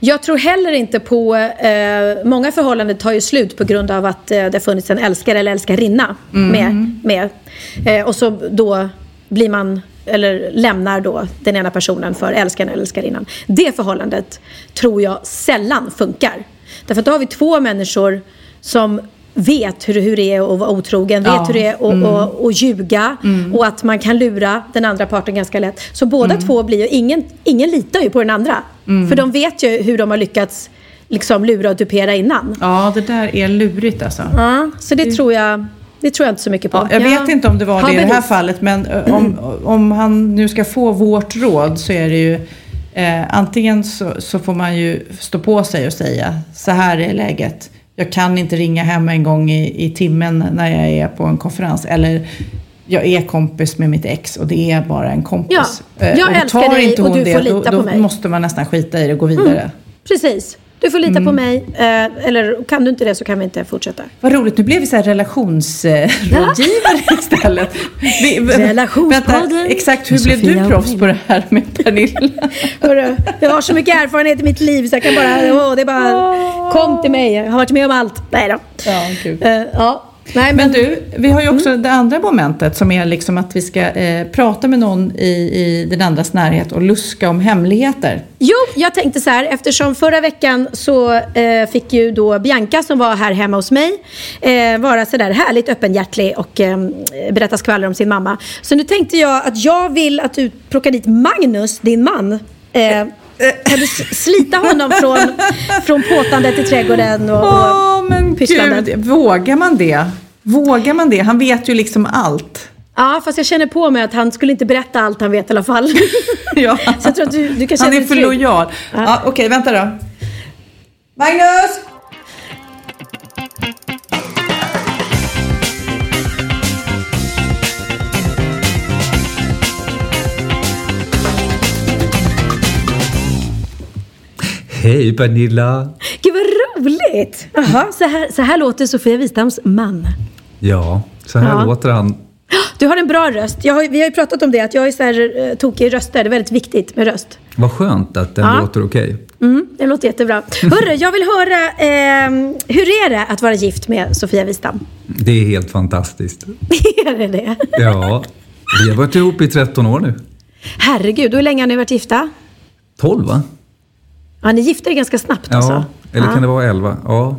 Jag tror heller inte på... Eh, många förhållanden tar ju slut på grund av att eh, det har funnits en älskare eller älskarinna med. med. Eh, och så då blir man, eller lämnar då den ena personen för älskaren eller älskarinnan. Det förhållandet tror jag sällan funkar. Därför att då har vi två människor som vet hur, hur det är att vara otrogen, vet Ja. hur det är att, att, att ljuga och att man kan lura den andra parten ganska lätt. Så båda två blir ju, ingen, ingen litar ju på den andra. För de vet ju hur de har lyckats liksom lura och dupera innan. Ja, det där är lurigt alltså. Ja, så det tror jag, det tror jag inte så mycket på. Ja, jag vet inte om det var det i det här fallet, men om, om han nu ska få vårt råd så är det ju eh, antingen så, så får man ju stå på sig och säga så här är läget. Jag kan inte ringa hem en gång i, i timmen när jag är på en konferens. Eller jag är kompis med mitt ex och det är bara en kompis. Ja, Eh, jag och älskar tar dig inte och du det, får lita då, på då mig. måste man nästan skita i det och gå vidare. Precis. Du får lita Mm. på mig. Eh, eller kan du inte det så kan vi inte fortsätta. Vad roligt, nu blev vi så här relationsrådgivare istället. Vi, Relationspodden. Vänta, exakt, hur blev du proffs på det här med Pernilla? Hörru, jag har så mycket erfarenhet i mitt liv så jag kan bara, åh, det är bara, kom till mig, jag har varit med om allt. Nej då. Ja, kul. Eh, ja. Nej, Men du, vi har ju också det andra momentet som är liksom att vi ska eh, prata med någon i, i den andras närhet och luska om hemligheter. Jo, jag tänkte så här, eftersom förra veckan så eh, fick ju då Bianca som var här hemma hos mig eh, vara så där härligt öppenhjärtlig och eh, berätta skvaller om sin mamma. Så nu tänkte jag att jag vill att du plockar dit Magnus, din man. Eh, du s- slita honom från, från påtandet i trädgården och, Åh, och men pysslandet? gud, vågar man det? Vågar man det? Han vet ju liksom allt. Ja, fast jag känner på mig att han skulle inte berätta allt han vet i alla fall. *laughs* Ja. Så jag tror att du, du kan känna Han är för lojal. Ja, Okej, vänta då. Magnus! Hej Pernilla! Gud vad roligt! Jaha, så här, så här låter Sofia Wistams man. Ja, så här Ja. låter han. Du har en bra röst. Jag har, vi har ju pratat om det, att jag är så här eh, tokig i röster. Det är väldigt viktigt med röst. Vad skönt att den Ja. låter okej. Mm, det låter jättebra. Hörru, jag vill höra, ehm, hur är det att vara gift med Sofia Wistam? Det är helt fantastiskt. *laughs* är det det? Ja, vi har varit ihop i 13 år nu. Herregud, och hur länge har ni varit gifta? 12 va? Ja, ni gifte er ganska snabbt Ja, alltså? eller ja. kan det vara 11? Ja.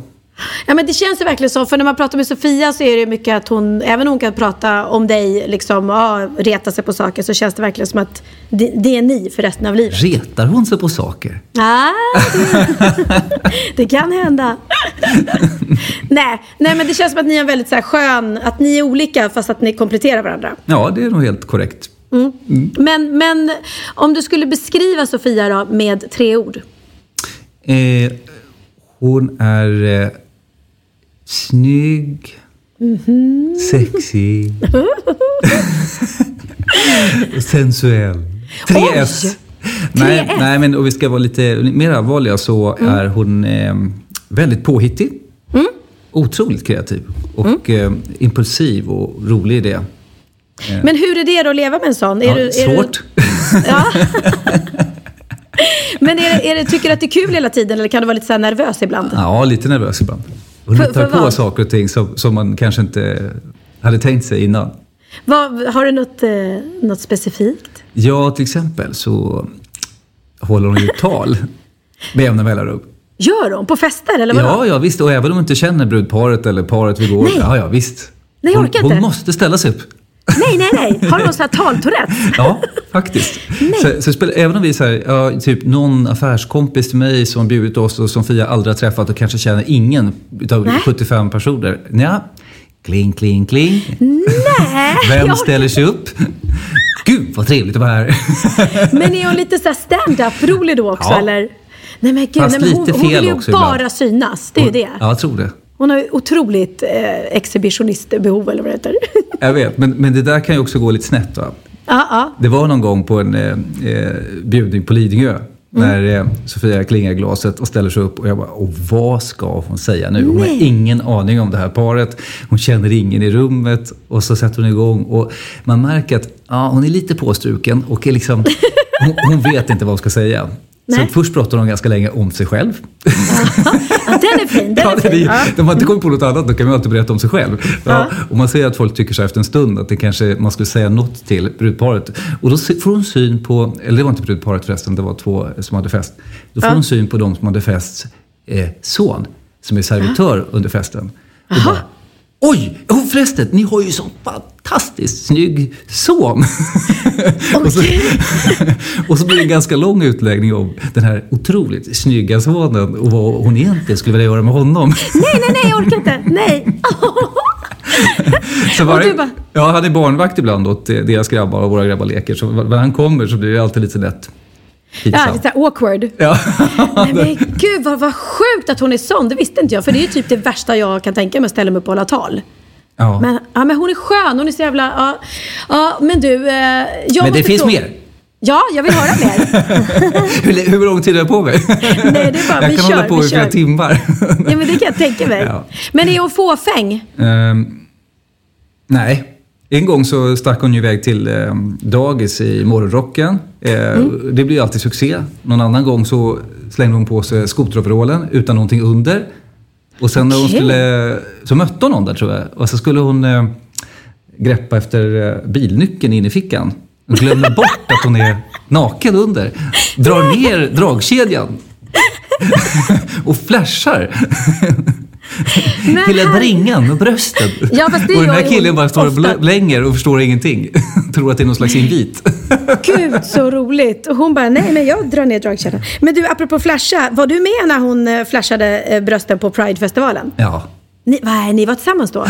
Ja, men det känns ju verkligen så. För när man pratar med Sofia så är det mycket att hon, även om hon kan prata om dig, liksom, ja, reta sig på saker, så känns det verkligen som att det, det är ni för resten av livet. Retar hon sig på saker? Ah, det, *laughs* det kan hända. *laughs* nej, nej, men det känns som att ni är väldigt så här skön, att ni är olika fast att ni kompletterar varandra. Ja, det är nog helt korrekt. Men, men om du skulle beskriva Sofia då med tre ord. Eh, hon är eh, snygg, sexig, *laughs* sensuell. Tre Oj! S. Nej, nej, men och vi ska vara lite mer allvarliga så är hon eh, väldigt påhittig. Otroligt kreativ och eh, impulsiv och rolig i det. Men hur är det då att leva med en sån? Är Ja, du, är svårt. Du, ja. *laughs* *laughs* Men är, det- är det, tycker du att det är kul hela tiden eller kan du vara lite så nervös ibland? Ja, lite nervös ibland. Hon För- hittar för på vad? saker och ting som, som man kanske inte hade tänkt sig innan. Vad, har du något, eh, något specifikt? Ja, till exempel så håller hon ju tal *laughs* med jämna mellanrum. Gör de? På fester eller vadå? Ja, ja visst. Och även om hon inte känner brudparet eller paret vi går. Nej. Ja, ja visst. Nej, jag hon, orkar hon inte. måste ställa sig upp. Nej, nej, nej. Har du någon sån här taltourette? Ja, faktiskt. Så, så spelar, även om vi är ja, typ någon affärskompis till mig som bjudit oss och som Fia aldrig har träffat och kanske känner ingen utav Nej. 75 personer. Ja, kling, kling, kling. Nej. *laughs* Vem ställer sig upp? Gud vad trevligt att vara här. *laughs* Men är hon lite så stand-up rolig då också Ja. eller? Nej men gud, Fast nej, men hon, hon vill ju bara ibland. synas. Det är ju det. Ja, jag tror det. Hon har otroligt eh, exhibitionistbehov eller vad det heter. Jag vet, men, men det där kan ju också gå lite snett va? ja, ja. Det var någon gång på en eh, eh, bjudning på Lidingö. När eh, Sofia klingar glaset och ställer sig upp och jag bara, och vad ska hon säga nu? Hon har ingen aning om det här paret. Hon känner ingen i rummet och så sätter hon igång och man märker att ja, hon är lite påstruken och är liksom, *laughs* hon, hon vet inte vad hon ska säga. Så Nej. först pratar hon ganska länge om sig själv. ja, den är fin. Den Ja, är. När man inte kommer på något annat då kan man alltid berätta om sig själv. Ja, Och man ser att folk tycker så efter en stund att det kanske man skulle säga något till brudparet. Och då får hon syn på, eller det var inte brudparet förresten, det var två som hade fest. Då får hon syn på de som hade fests eh, son, som är servitör under festen. Och bara, Oj! Oh, förresten, ni har ju så fantastiskt snygg son! och, så, *laughs* och så blir det en ganska lång utläggning om den här otroligt snygga sonen och vad hon egentligen skulle vilja göra med honom. Nej, nej, nej, jag orkar inte. Nej. *laughs* Så Och varje, du bara- ja, han är barnvakt ibland åt deras grabbar och våra grabbar leker. Så när han kommer så blir det alltid lite lätt Ja, pinsamt. lite awkward. Ja. Nej, men gud vad, vad sjukt att hon är sån. Det visste inte jag. För det är ju typ det värsta jag kan tänka mig att ställa mig upp och hålla tal. Ja. Men, ja, men hon är skön. Hon är så jävla... Ja, ja men du. Eh, Men det finns mer. Ja, jag vill höra mer. *laughs* Hur, hur lång tid har jag på mig? *laughs* Nej, det är bara, jag vi kan kör, hålla på i flera timmar. Ja, men det kan jag tänka mig. Ja. Men är hon fåfäng? Ehm, nej. En gång så stack hon ju iväg till eh, dagis i morgonrocken. Eh, Mm. Det blir ju alltid succé. Någon annan gång så slängde hon på sig skoteroverallen utan någonting under. Och sen när hon skulle, så mötte hon någon där tror jag. Och så skulle hon eh, greppa efter eh, bilnyckeln in i fickan. Hon glömmer bort att hon är naken under. Drar ner dragkedjan. *laughs* och flashar. Hela bringan och brösten. Ja, fast det och den här killen bara står och ofta. blänger och förstår ingenting. *laughs* Tror att det är någon slags invit. *laughs* Gud, så roligt. Och hon bara, nej men jag drar ner dragkedjan. Men du, apropå flasha. Var du med när hon eh, flashade eh, brösten på Pridefestivalen? Ja, Ni, vad, ni var tillsammans då?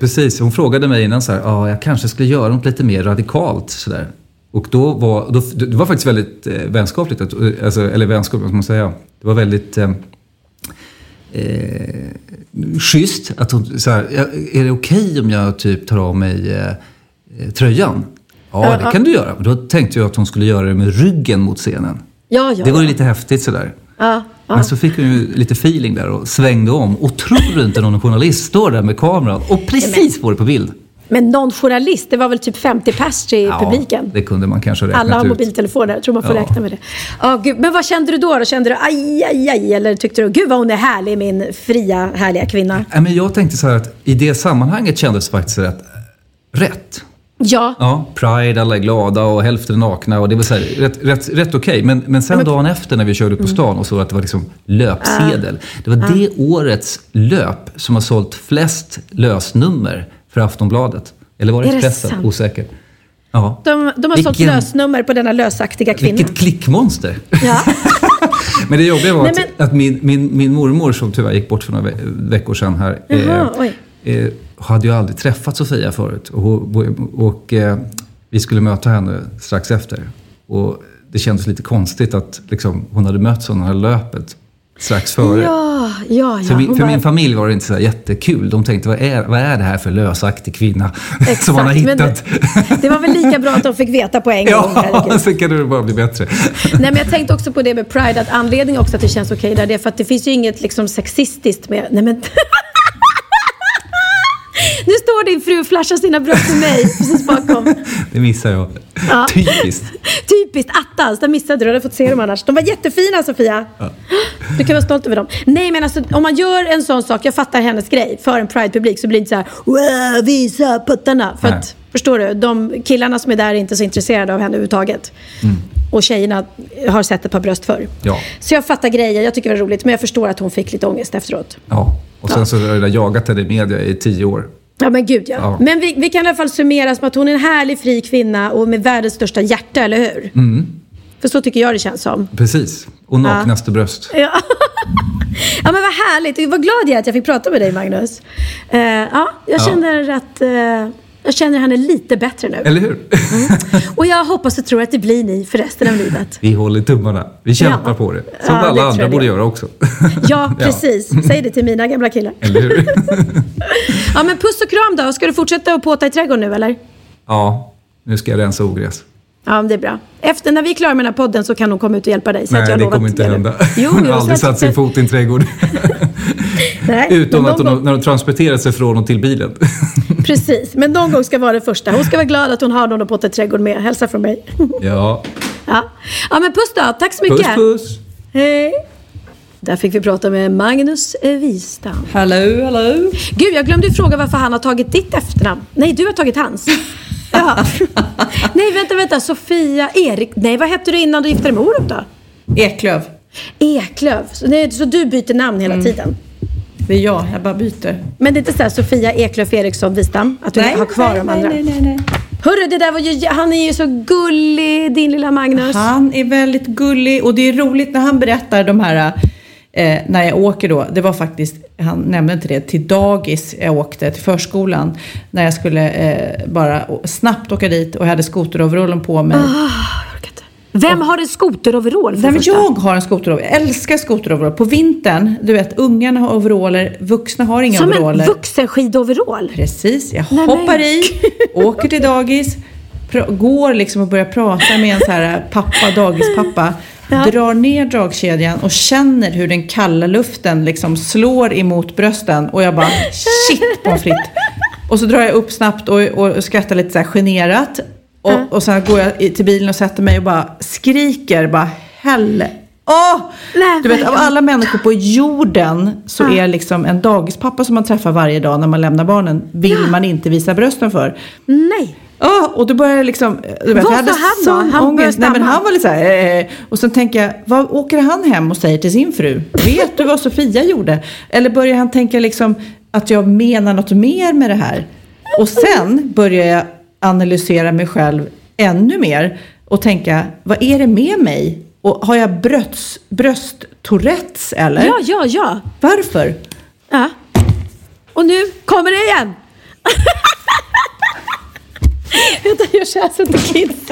Precis, hon frågade mig innan så här, ja, jag kanske skulle göra något lite mer radikalt sådär. Och då var, då, det var faktiskt väldigt eh, vänskapligt, att, eh, alltså, eller vänskapligt, vad ska man säga. Det var väldigt eh, eh, schysst att hon så här, "Ja, är det okej om jag typ tar av mig eh, eh, tröjan? Ja, det kan du göra. Då tänkte jag att hon skulle göra det med ryggen mot scenen. Ja, ja. Det var ju lite häftigt sådär. Ja, ja. Men så fick hon ju lite feeling där och svängde om. Och tror du inte någon journalist står där med kameran och precis får det på bild? Men någon journalist, det var väl typ 50 pers i publiken? det kunde man kanske ha räknat Alla har ut. mobiltelefoner, jag tror man får Ja. räkna med det. Ja, gud. Men vad kände du då? då? Kände du aj, aj, aj? Eller tyckte du, gud vad hon är härlig, min fria, härliga kvinna? Nej, men jag tänkte så här att i det sammanhanget kändes det faktiskt rätt. rätt. Ja. Ja, Pride, alla är glada och hälften är nakna och det var så här, rätt, rätt, rätt okej. Men, men sen dagen efter när vi körde upp Mm. på stan och såg att det var liksom löpsedel. Det var det årets löp som har sålt flest lösnummer för Aftonbladet. Eller var det Expressen? Osäker. Ja. De, de har sålt Vilken- lösnummer på denna lösaktiga kvinna. Vilket klickmonster! Ja. *laughs* Men det jobbiga var Nej, att, men- att min, min, min mormor som tyvärr gick bort för några ve- veckor sedan här. Jaha, oj. eh, hade ju aldrig träffat Sofia förut. Och, och eh, vi skulle möta henne strax efter. Och det kändes lite konstigt att liksom, hon hade mötts av det här löpet strax före. Ja, ja, ja. För, min, för bara- min familj var det inte så jättekul. De tänkte, vad är, vad är det här för lösaktig kvinna *laughs* som man har Exakt, hittat? Det var väl lika bra att de fick veta på en *laughs* gång. Ja, så kan det bara bli bättre. Nej, men jag tänkte också på det med Pride, att anledningen också att det känns okej där, det är för att det finns ju inget liksom sexistiskt med... Nej men... *laughs* Nu står din fru och flashar sina bröst för mig, precis bakom. *laughs* Det missar jag. Ja. Typiskt. *laughs* Typiskt attans, där missade du. Du hade fått se dem annars. De var jättefina Sofia. *gasps* Du kan vara stolt över dem. Nej men alltså om man gör en sån sak, jag fattar hennes grej, för en Pride-publik så blir det inte så här "Wow, visa puttarna. För att, förstår du, de killarna som är där är inte så intresserade av henne överhuvudtaget. Och tjejerna har sett ett par bröst förr. Ja. Så jag fattar grejer, jag tycker det var roligt. Men jag förstår att hon fick lite ångest efteråt. Ja. Och sen så har jag jagat henne i media i tio år. Ja men gud ja. Ja. Men vi, vi kan i alla fall summera som att hon är en härlig fri kvinna och med världens största hjärta, eller hur? Mm. För så tycker jag det känns som. Precis. Och naknaste bröst. Ja. *laughs* ja men vad härligt. Vad glad jag är att jag fick prata med dig Magnus. Eh, ja, jag Ja. känner att eh, jag känner henne lite bättre nu. Eller hur? Och jag hoppas och tror att det blir ni för resten av livet. Vi håller tummarna. Vi kämpar Ja. på det. Som Ja, alla andra borde göra också. *laughs* Ja, precis. Säg det till mina gamla killar. Eller hur? *laughs* Ja men puss och kram då. Ska du fortsätta att påta i trädgården nu eller? Ja, nu ska jag rensa ogräs. Ja, det är bra. Efter när vi är klara med den här podden så kan hon komma ut och hjälpa dig. Så att Nej, jag det kommer inte hända. Jo, Hon har aldrig att- satt sin fot i en trädgård. *laughs* Nej, Utom att hon, när hon transporterar sig från och till bilen. Precis, men någon gång ska vara det första. Hon ska vara glad att hon har någon att påta i trädgården med. Hälsa från mig. *laughs* Ja. Ja. ja, men puss då. Tack så mycket. Puss puss. Hej. Där fick vi prata med Magnus Wistam. Hallå, hallå. Gud, jag glömde fråga varför han har tagit ditt efternamn. Nej, du har tagit hans. *laughs* Ja. Nej, vänta, vänta. Sofia Erik. Nej, vad hette du innan du gifte dig med Orup då? Eklöv. Eklöv. Så, nej, så du byter namn hela Mm. tiden? Det är jag, jag bara byter. Men det är inte så här Sofia Eklöf Eriksson Wistam? Att du har kvar nej, de nej, andra? nej, nej, nej. Hörru, det där var ju, han är ju så gullig, din lilla Magnus. Han är väldigt gullig och det är roligt när han berättar de här eh, när jag åker då. Det var faktiskt, han nämnde inte det, till dagis jag åkte, till förskolan. När jag skulle eh, bara snabbt åka dit och jag hade skoteroverallen på mig. Vem har en skoteroverall Nej, men jag har en skoteroverall. Jag älskar skoteroverall. På vintern, du vet, ungarna har overaller, vuxna har inga Som en overaller. vuxenskidoverall? Precis, jag Nej, hoppar men i, åker till dagis, går liksom och börjar prata med en så här pappa, dagispappa. Drar ner dragkedjan och känner hur den kalla luften liksom slår emot brösten. Och jag bara, shit pommes frites. Och så drar jag upp snabbt och, och skrattar lite så här generat. Och, och sen går jag till bilen och sätter mig och bara skriker bara hell. Åh! Nej, du vet, av alla människor på jorden så är liksom en dagispappa som man träffar varje dag när man lämnar barnen, vill man inte visa brösten för. Nej. Ja, och då börjar jag liksom... Du vet, Vad jag hade sa han då? Han ångest. Nej, men han var lite så här... Eh, och sen tänker jag, vad åker han hem och säger till sin fru? Vet du vad Sofia gjorde? Eller börjar han tänka liksom att jag menar något mer med det här? Och sen börjar jag analysera mig själv ännu mer och tänka, vad är det med mig? Och har jag brösts, brösttourettes eller? Ja, ja, ja. Varför? Ja. Och nu kommer det igen. *laughs* Vänta, jag kör så inte kids.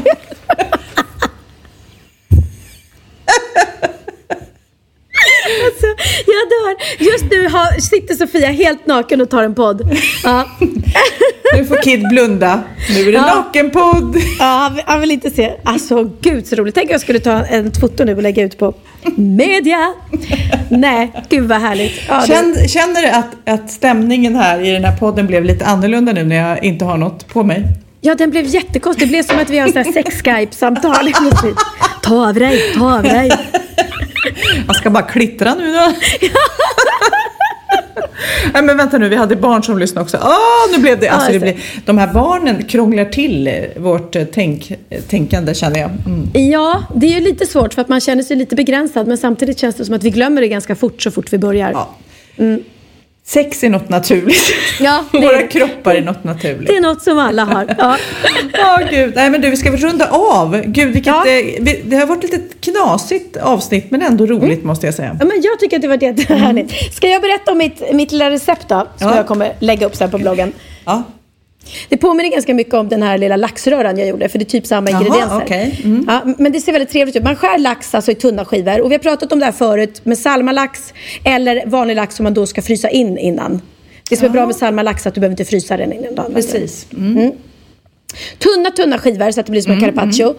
Alltså, jag dör. Just nu har, sitter Sofia helt naken och tar en podd. Ja. *laughs* Nu får Kid blunda. Nu är det Ja. nakenpodd. Ja, han, vill- han vill inte se. Alltså gud så roligt. Tänk om jag skulle ta en foto nu och lägga ut på media. Nej, gud vad härligt. Ja, Känn, känner du att, att stämningen här i den här podden blev lite annorlunda nu när jag inte har något på mig? Ja, den blev jättekonstig. Det blev som att vi har sex-skype-samtal. *laughs* Ta av dig, ta av dig. Jag ska bara klittra nu då. *laughs* Nej men vänta nu, vi hade barn som lyssnade också. Ah, nu blev det, alltså det blir, de här barnen krånglar till eh, vårt eh, tänk, eh, tänkande känner jag. Mm. Ja, det är ju lite svårt för att man känner sig lite begränsad men samtidigt känns det som att vi glömmer det ganska fort så fort vi börjar. Ja. Sex är något naturligt. Ja, *laughs* det Våra kroppar är något naturligt. Det är något som alla har. Ja. *laughs* Ja, gud. Nej, men du, vi ska väl runda av. Gud, vilket, Ja. eh, vi- det har varit ett litet knasigt avsnitt, men ändå roligt måste jag säga. Ja, men jag tycker att det var jättehärligt. Ska jag berätta om mitt, mitt lilla recept då? Som Ja. jag kommer lägga upp sen på bloggen. Ja. Det påminner ganska mycket om den här lilla laxröran jag gjorde, för det är typ samma Jaha, ingredienser. okej. Mm. Ja, men det ser väldigt trevligt ut. Man skär lax alltså i tunna skivor. Och vi har pratat om det här förut med salmalax eller vanlig lax som man då ska frysa in innan. Det som är bra med salmalax är att du behöver inte frysa den innan du använder. Precis. Mm. Tunna, tunna skivor så att det blir som en carpaccio.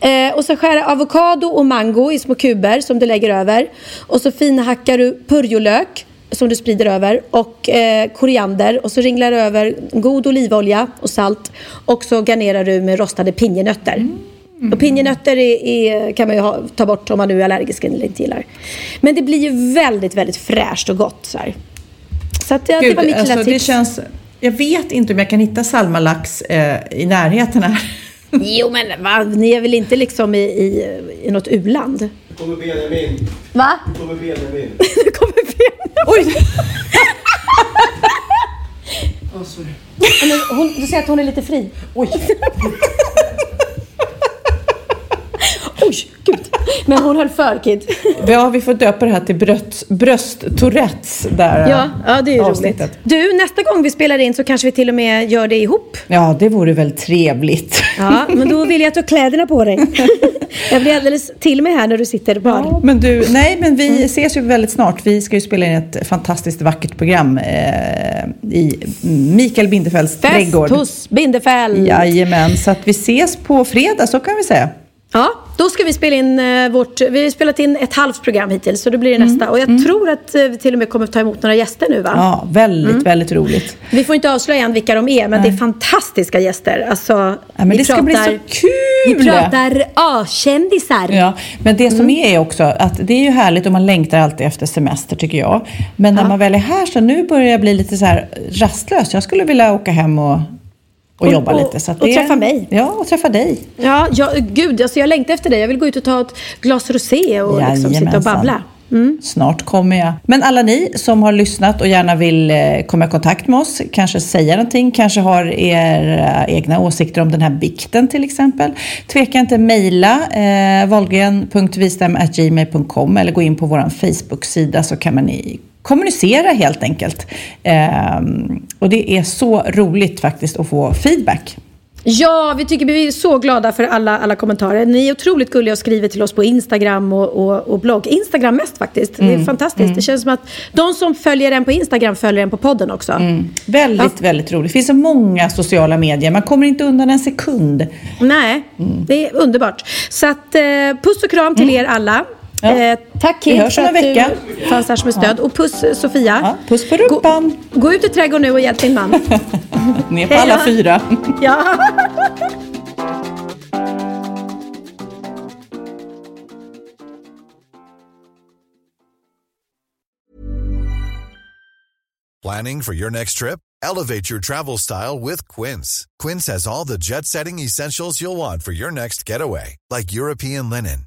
Eh, och så skär avokado och mango i små kuber som du lägger över. Och så finhackar du purjolök som du sprider över och eh, koriander och så ringlar du över god olivolja och salt och så garnerar du med rostade pinjenötter. Och pinjenötter är, är, kan man ju ha, ta bort om man nu är allergisk eller inte gillar. Men det blir ju väldigt, väldigt fräscht och gott. Så, här. så att, ja, det Gud, var mitt alltså, lilla det tips. känns... Jag vet inte om jag kan hitta salmalax eh, i närheten här. *laughs* Jo men va? ni är väl inte liksom i, i, i något u-land? Nu kommer Benjamin. Va? Nu kommer Benjamin. Nu *laughs* kommer *laughs* Oj! Ja, men hon, du säger att hon är lite fri. Oj! *laughs* Oj, gud. *laughs* Men hon höll för Kid. Ja, vi får döpa det här till bröst, brösttourettes. Där, Ja, ja, det är ju roligt. Du, nästa gång vi spelar in så kanske vi till och med gör det ihop. Ja, det vore väl trevligt. Ja, men då vill jag att du har kläderna på dig. *laughs* Jag blir alldeles till mig här när du sitter bara. Men du, nej men vi Mm. ses ju väldigt snart. Vi ska ju spela in ett fantastiskt vackert program eh, i Mikael Bindefelds Fest trädgård. hos Bindefäll. Jajamän, så att vi ses på fredag, så kan vi säga. Ja, då ska vi spela in eh, vårt... Vi har spelat in ett halvt program hittills, så då blir det Mm. nästa. Och jag tror att eh, vi till och med kommer ta emot några gäster nu va? Ja, väldigt, Mm. väldigt roligt. Vi får inte avslöja än vilka de är, men det är fantastiska gäster. Alltså, Ja, men vi det ska bli så kul! Vi pratar A-kändisar. Ja, men det som Mm. är också att det är ju härligt och man längtar alltid efter semester tycker jag. Men när man väl är här så nu börjar jag bli lite så här rastlös. Jag skulle vilja åka hem och, och, Och- jobba och- lite. Så och det, träffa mig. Ja, och träffa dig. Ja, ja, gud, alltså jag längtar efter det. Jag vill gå ut och ta ett glas rosé och liksom sitta och babbla. Snart kommer jag. Men alla ni som har lyssnat och gärna vill eh, komma i kontakt med oss, kanske säga någonting, kanske har era egna åsikter om den här bikten till exempel. Tveka inte mejla eh, valgren.vistam.gmail.com eller gå in på vår Facebook-sida så kan man kommunicera helt enkelt. Ehm, och det är så roligt faktiskt att få feedback. Ja, vi tycker vi är så glada för alla, alla kommentarer. Ni är otroligt gulliga och skriver till oss på Instagram och, och, och blogg. Instagram mest faktiskt. Det är Mm, fantastiskt. Det känns som att de som följer en på Instagram följer en på podden också. Mm. Väldigt, väldigt roligt. Det finns så många sociala medier. Man kommer inte undan en sekund. Nej, Mm. det är underbart. Så att, eh, puss och kram till er alla. Ja. Eh, tack Kid för att vecka. du fanns här som ett stöd. Och puss Sofia. Ja, puss på rumpan. Gå, gå, ut i trädgården nu och hjälp din man. *laughs* Ner på alla fyra. ja. Planning for your next trip? Elevate your travel style with Quince. Quince has all the jet setting essentials you'll want for your next getaway. Like European linen